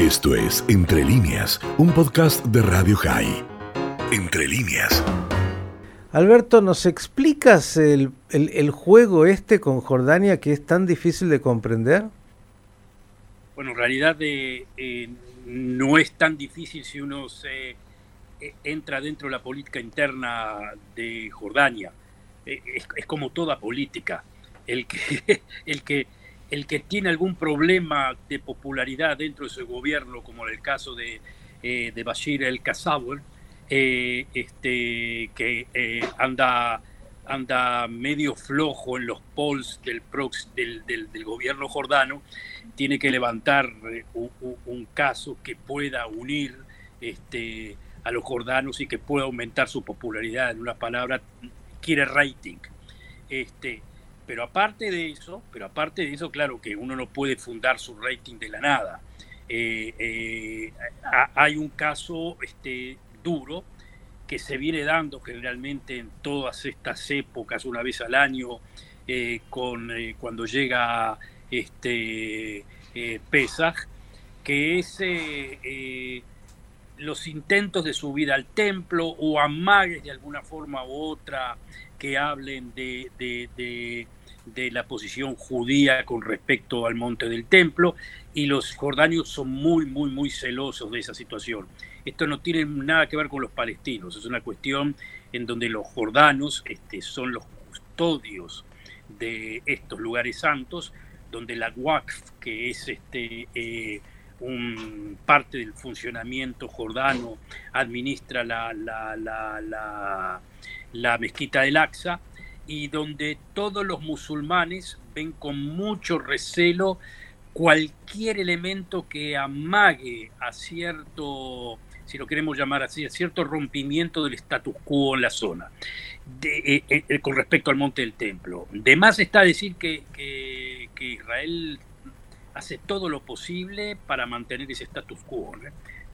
Esto es Entre líneas, un podcast de Radio High. Entre líneas. Alberto, ¿nos explicas el, juego este con Jordania que es tan difícil de comprender? Bueno, en realidad eh, eh, no es tan difícil si uno se eh, entra dentro de la política interna de Jordania. Es, es, como toda política. El que, el que el que tiene algún problema de popularidad dentro de su gobierno, como en el caso de, eh, de Bashir el-Kassawel, eh, este, que eh, anda, anda medio flojo en los polls del, del, del, gobierno jordano, tiene que levantar un, caso que pueda unir este, a los jordanos y que pueda aumentar su popularidad. En una palabra, quiere rating. Este, pero aparte de eso, pero aparte de eso, claro que uno no puede fundar su rating de la nada. Eh, eh, hay un caso este, duro que se viene dando generalmente en todas estas épocas, una vez al año, eh, con, cuando llega este, Pesach, que es los intentos de subir al templo o amagues de alguna forma u otra que hablen de la posición judía con respecto al monte del templo y los jordanios son muy, muy, muy celosos de esa situación. Esto no tiene nada que ver con los palestinos, es una cuestión en donde los jordanos este, son los custodios de estos lugares santos, donde la Waqf, que es este, eh, un parte del funcionamiento jordano, administra la, la, la, la mezquita del Aqsa, y donde todos los musulmanes ven con mucho recelo cualquier elemento que amague a cierto, si lo queremos llamar así, a cierto rompimiento del status quo en la zona, eh, eh, eh, con respecto al monte del templo. De más está decir que, que, Israel hace todo lo posible para mantener ese status quo,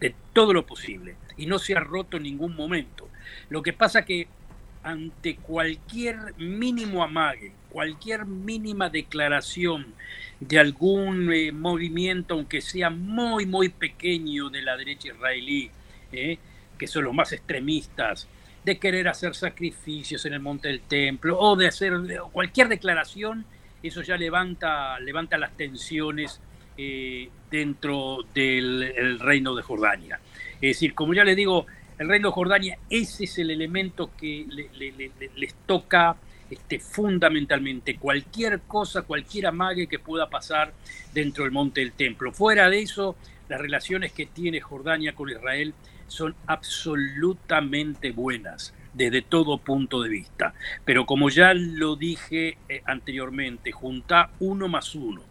de todo lo posible, y no se ha roto en ningún momento. Lo que pasa que ante cualquier mínimo amague, cualquier mínima declaración de algún eh, movimiento, aunque sea muy, muy pequeño de la derecha israelí, eh, que son los más extremistas, de querer hacer sacrificios en el monte del templo o de hacer cualquier declaración, eso ya levanta, levanta las tensiones eh, dentro del reino de Jordania. Es decir, como ya les digo, el reino de Jordania, ese es el elemento que les toca este, fundamentalmente. Cualquier cosa, cualquier amague que pueda pasar dentro del monte del templo. Fuera de eso, las relaciones que tiene Jordania con Israel son absolutamente buenas desde todo punto de vista. Pero como ya lo dije eh, anteriormente, junta uno más uno.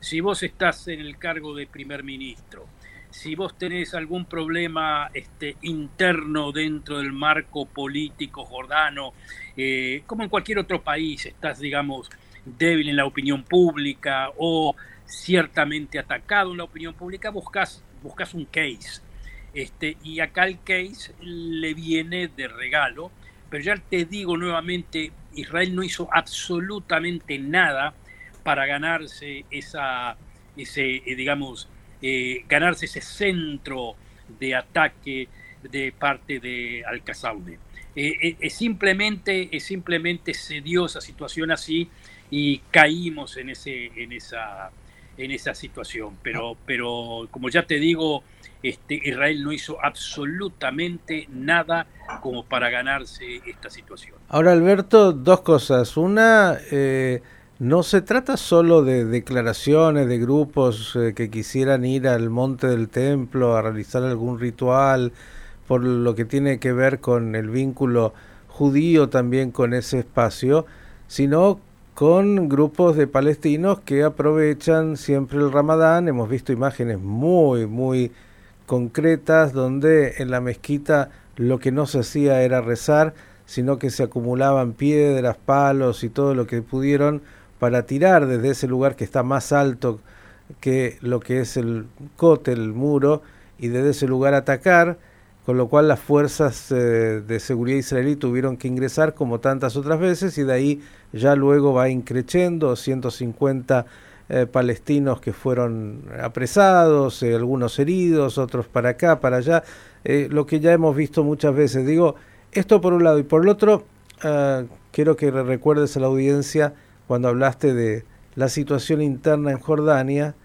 Si vos estás en el cargo de primer ministro, si vos tenés algún problema este, interno dentro del marco político jordano, eh, como en cualquier otro país, estás, digamos, débil en la opinión pública o ciertamente atacado en la opinión pública, buscas, buscas un case. Este, y acá el case le viene de regalo, pero ya te digo nuevamente, Israel no hizo absolutamente nada para ganarse esa, ese, eh, digamos, eh, ganarse ese centro de ataque de parte de Alcazaude. Eh, eh, es simplemente, simplemente se dio esa situación así y caímos en, ese, en, esa, en esa situación. Pero, pero como ya te digo, este, Israel no hizo absolutamente nada como para ganarse esta situación. Ahora, Alberto, dos cosas. Una, no se trata solo de declaraciones de grupos eh, que quisieran ir al monte del templo a realizar algún ritual, por lo que tiene que ver con el vínculo judío también con ese espacio, sino con grupos de palestinos que aprovechan siempre el ramadán. Hemos visto imágenes muy, muy concretas donde en la mezquita lo que no se hacía era rezar, sino que se acumulaban piedras, palos y todo lo que pudieron para tirar desde ese lugar que está más alto que lo que es el cote, el muro, y desde ese lugar atacar, con lo cual las fuerzas eh, de seguridad israelí tuvieron que ingresar como tantas otras veces y de ahí ya luego va increciendo 150 eh, palestinos que fueron apresados, eh, algunos heridos, otros para acá, para allá, eh, lo que ya hemos visto muchas veces. Digo, esto por un lado y por el otro, quiero que recuerdes a la audiencia cuando hablaste de la situación interna en Jordania,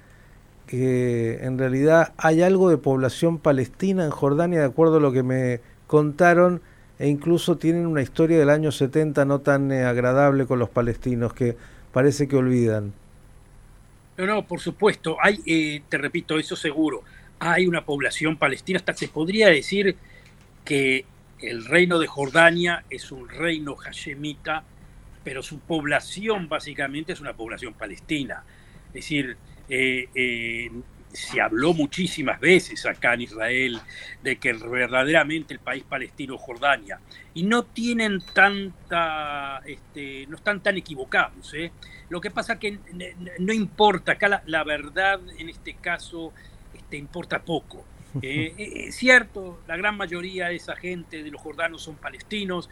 que en realidad hay algo de población palestina en Jordania, de acuerdo a lo que me contaron, e incluso tienen una historia del año 70 no tan agradable con los palestinos, que parece que olvidan. No, no, por supuesto. Hay, eh, te repito, eso seguro. Hay una población palestina. Hasta se podría decir que el reino de Jordania es un reino hashemita, pero su población básicamente es una población palestina. Es decir, eh, eh, se habló muchísimas veces acá en Israel de que verdaderamente el país palestino Jordania y no tienen tanta, este, no están tan equivocados. ¿eh? Lo que pasa que no importa, acá la, verdad en este caso este, importa poco. Eh, eh, es cierto, la gran mayoría de esa gente de los jordanos son palestinos,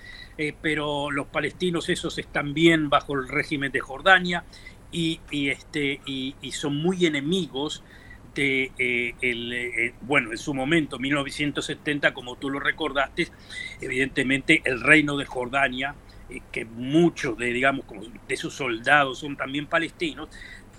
pero los palestinos esos están bien bajo el régimen de Jordania y, este, y son muy enemigos de eh, el, eh, bueno, en su momento, 1970, como tú lo recordaste, evidentemente el reino de Jordania, eh, que muchos de, digamos, de sus soldados son también palestinos,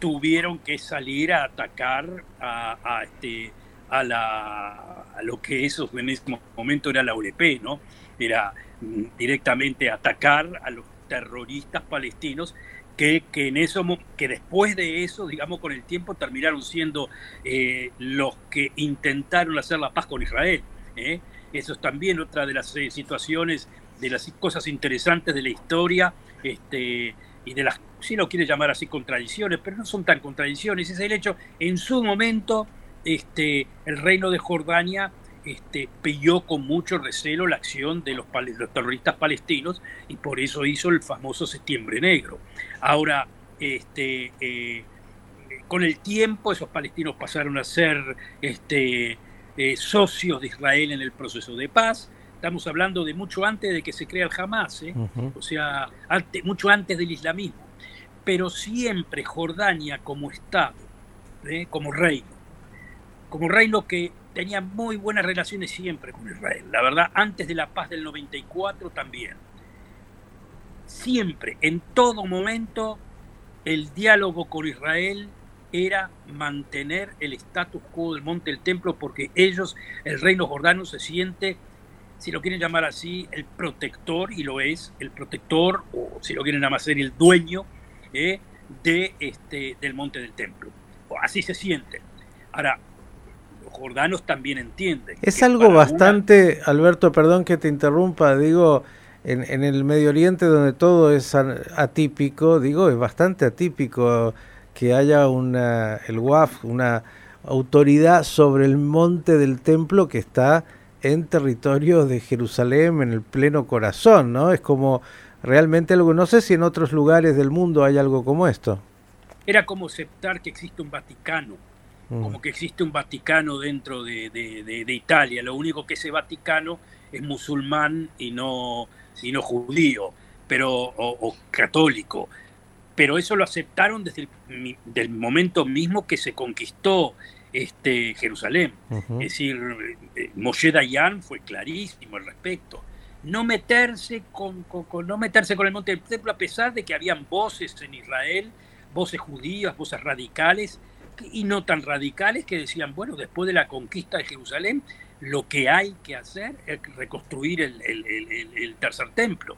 tuvieron que salir a atacar a, este, a, la, a lo que eso en ese momento era la ULP, ¿no? Era mm, directamente atacar a los terroristas palestinos que, en eso, que después de eso, digamos, con el tiempo terminaron siendo eh, los que intentaron hacer la paz con Israel. ¿eh? Eso es también otra de las eh, situaciones, de las cosas interesantes de la historia, este, y de las, si lo quiere llamar así, contradicciones, pero no son tan contradicciones, es el hecho, en su momento, este, el reino de Jordania este, pilló con mucho recelo la acción de los, terroristas palestinos y por eso hizo el famoso Septiembre Negro. Ahora, este, eh, con el tiempo esos palestinos pasaron a ser este, eh, socios de Israel en el proceso de paz. Estamos hablando de mucho antes de que se crea el Hamas, ¿eh? o sea, mucho antes del islamismo. Pero siempre Jordania como Estado, como reino, como reino que tenía muy buenas relaciones siempre con Israel. La verdad, antes de la paz del 94 también. Siempre, en todo momento, el diálogo con Israel era mantener el status quo del Monte del Templo porque ellos, el reino jordano, se siente, si lo quieren llamar así, el protector, y lo es, el protector, o si lo quieren llamar así, el dueño eh, de este, del Monte del Templo. O así se siente. Ahora, jordanos también entienden. Es algo bastante, Alberto, perdón que te interrumpa, digo, en, el Medio Oriente donde todo es atípico, digo, es bastante atípico que haya una, el WAF, una autoridad sobre el monte del templo que está en territorio de Jerusalén, en el pleno corazón, ¿no? Es como realmente algo, no sé si en otros lugares del mundo hay algo como esto. Era como aceptar que existe un Vaticano como mm. que existe un Vaticano dentro de, Italia. Lo único que ese Vaticano es musulmán y no, sino judío pero, o, católico. Pero eso lo aceptaron desde el momento mismo que se conquistó este, Jerusalén. Es decir, eh, Moshe Dayan fue clarísimo al respecto. No meterse con, no meterse con el monte del templo, a pesar de que habían voces en Israel, voces judías, voces radicales, y no tan radicales que decían, bueno, después de la conquista de Jerusalén, lo que hay que hacer es reconstruir el, tercer templo.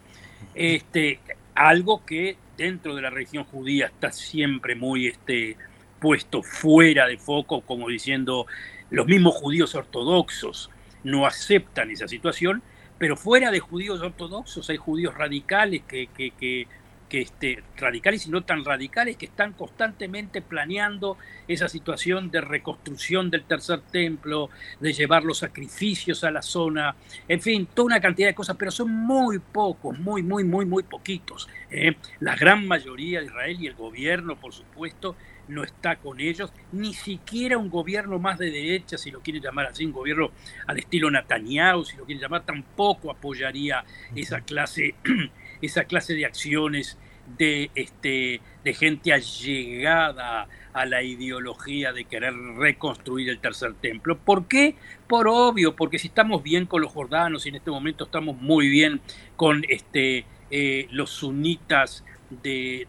Este, algo que dentro de la región judía está siempre muy este, puesto fuera de foco, como diciendo los mismos judíos ortodoxos no aceptan esa situación, pero fuera de judíos ortodoxos hay judíos radicales que este, radicales y no tan radicales que están constantemente planeando esa situación de reconstrucción del tercer templo, de llevar los sacrificios a la zona, en fin, toda una cantidad de cosas, pero son muy pocos, muy, muy, muy, muy poquitos. ¿eh? La gran mayoría de Israel y el gobierno, por supuesto, no está con ellos, ni siquiera un gobierno más de derecha, si lo quieren llamar así, un gobierno al estilo Netanyahu, si lo quieren llamar, tampoco apoyaría esa clase esa clase de acciones de, este, de gente allegada a la ideología de querer reconstruir el tercer templo. ¿Por qué? Por obvio, porque si estamos bien con los jordanos y en este momento estamos muy bien con este, eh, los sunitas de,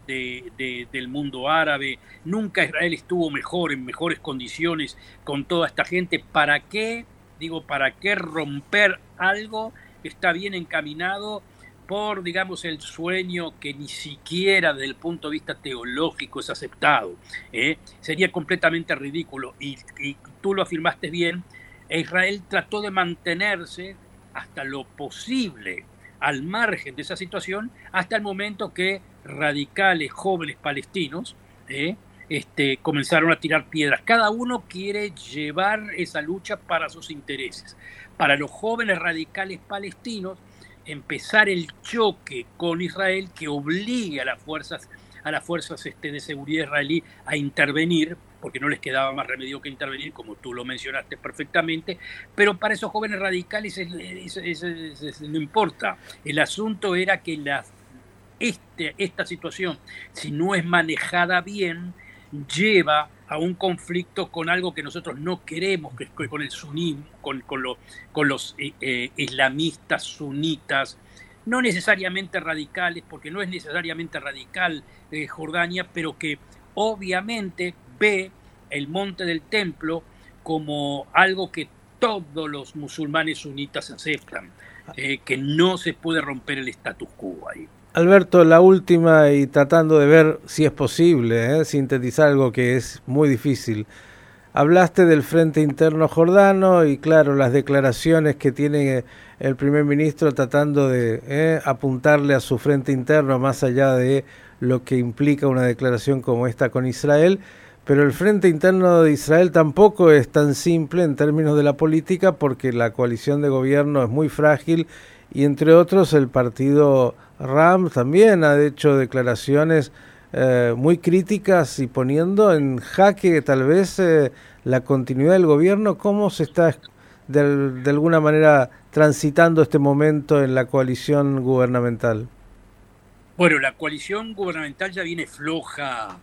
del mundo árabe, nunca Israel estuvo mejor, en mejores condiciones con toda esta gente, ¿para qué? Digo, ¿para qué romper algo que está bien encaminado? Por, digamos, el sueño que ni siquiera desde el punto de vista teológico es aceptado. ¿eh? Sería completamente ridículo. Y, tú lo afirmaste bien, Israel trató de mantenerse hasta lo posible al margen de esa situación hasta el momento que radicales jóvenes palestinos ¿eh? este, comenzaron a tirar piedras. Cada uno quiere llevar esa lucha para sus intereses. Para los jóvenes radicales palestinos, empezar el choque con Israel que obligue a las fuerzas a las fuerzas este, de seguridad israelí a intervenir, porque no les quedaba más remedio que intervenir, como tú lo mencionaste perfectamente, pero para esos jóvenes radicales no importa. El asunto era que la, este, esta situación, si no es manejada bien, lleva a un conflicto con algo que nosotros no queremos, que es con el sunismo, con, los eh, eh, islamistas sunitas, no necesariamente radicales, porque no es necesariamente radical eh, Jordania, pero que obviamente ve el monte del templo como algo que todos los musulmanes sunitas aceptan, que no se puede romper el status quo ahí. Alberto, la última y tratando de ver si es posible ¿eh? sintetizar algo que es muy difícil. Hablaste del Frente Interno Jordano y claro, las declaraciones que tiene el primer ministro tratando de ¿eh? apuntarle a su Frente Interno más allá de lo que implica una declaración como esta con Israel. Pero el Frente Interno de Israel tampoco es tan simple en términos de la política porque la coalición de gobierno es muy frágil y entre otros el partido Ram también ha hecho declaraciones eh, muy críticas y poniendo en jaque tal vez eh, la continuidad del gobierno. ¿Cómo se está de, alguna manera transitando este momento en la coalición gubernamental? Bueno, la coalición gubernamental ya viene floja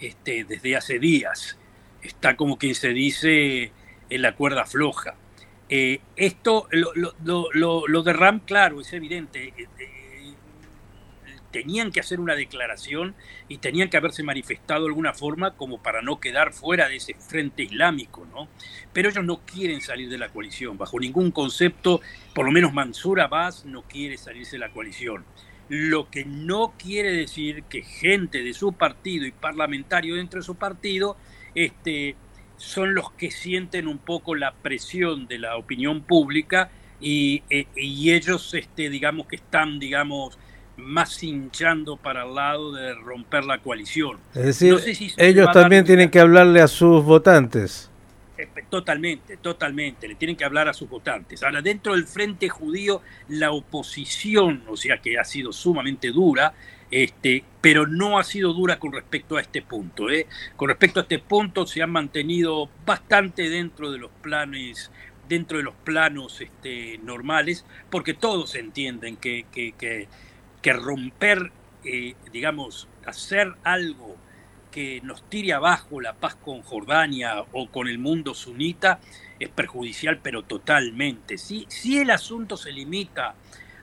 este, desde hace días. Está como quien se dice en la cuerda floja. Eh, esto, lo, lo, lo, lo, de Ram, claro, es evidente tenían que hacer una declaración y tenían que haberse manifestado de alguna forma como para no quedar fuera de ese frente islámico, ¿no? Pero ellos no quieren salir de la coalición, bajo ningún concepto, por lo menos Mansur Abbas no quiere salirse de la coalición. Lo que no quiere decir que gente de su partido y parlamentario dentro de su partido este, son los que sienten un poco la presión de la opinión pública y, eh, y ellos, este, digamos, que están, digamos, más hinchando para el lado de romper la coalición. Es decir, ellos también tienen que hablarle a sus votantes. Eh, totalmente, totalmente, le tienen que hablar a sus votantes. Ahora, dentro del Frente Judío, la oposición, o sea que ha sido sumamente dura, este, pero no ha sido dura con respecto a este punto. ¿eh? Con respecto a este punto se han mantenido bastante dentro de los planes dentro de los planos este, normales, porque todos entienden que, que, que que romper, eh, digamos, hacer algo que nos tire abajo la paz con Jordania o con el mundo sunita es perjudicial, pero totalmente. Si, si el asunto se limita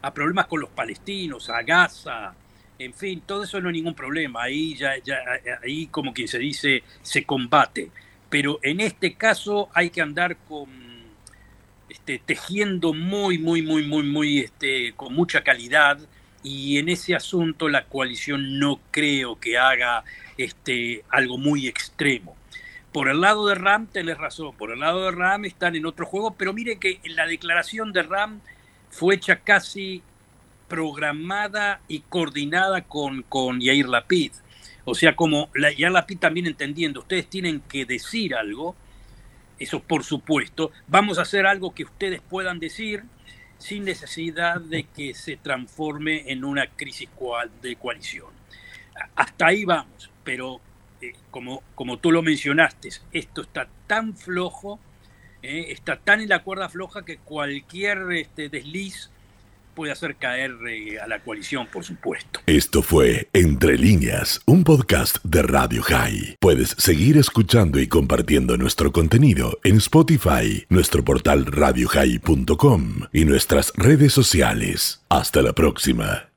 a problemas con los palestinos, a Gaza, en fin, todo eso no hay ningún problema. Ahí ya, ya ahí como quien se dice, se combate. Pero en este caso hay que andar con este, tejiendo muy, muy, muy, muy, muy, este, con mucha calidad y en ese asunto la coalición no creo que haga este, algo muy extremo. Por el lado de Ram tenés razón, por el lado de Ram están en otro juego, pero mire que la declaración de Ram fue hecha casi programada y coordinada con, con Yair Lapid. O sea, como la, Yair Lapid también entendiendo, ustedes tienen que decir algo, eso por supuesto, vamos a hacer algo que ustedes puedan decir, sin necesidad de que se transforme en una crisis de coalición. Hasta ahí vamos, pero eh, como, como tú lo mencionaste, esto está tan flojo, eh, está tan en la cuerda floja que cualquier este, desliz puede hacer caer eh, a la coalición, por supuesto. Esto fue Entre líneas, un podcast de Radio High. Puedes seguir escuchando y compartiendo nuestro contenido en Spotify, nuestro portal radiohigh.com y nuestras redes sociales. Hasta la próxima.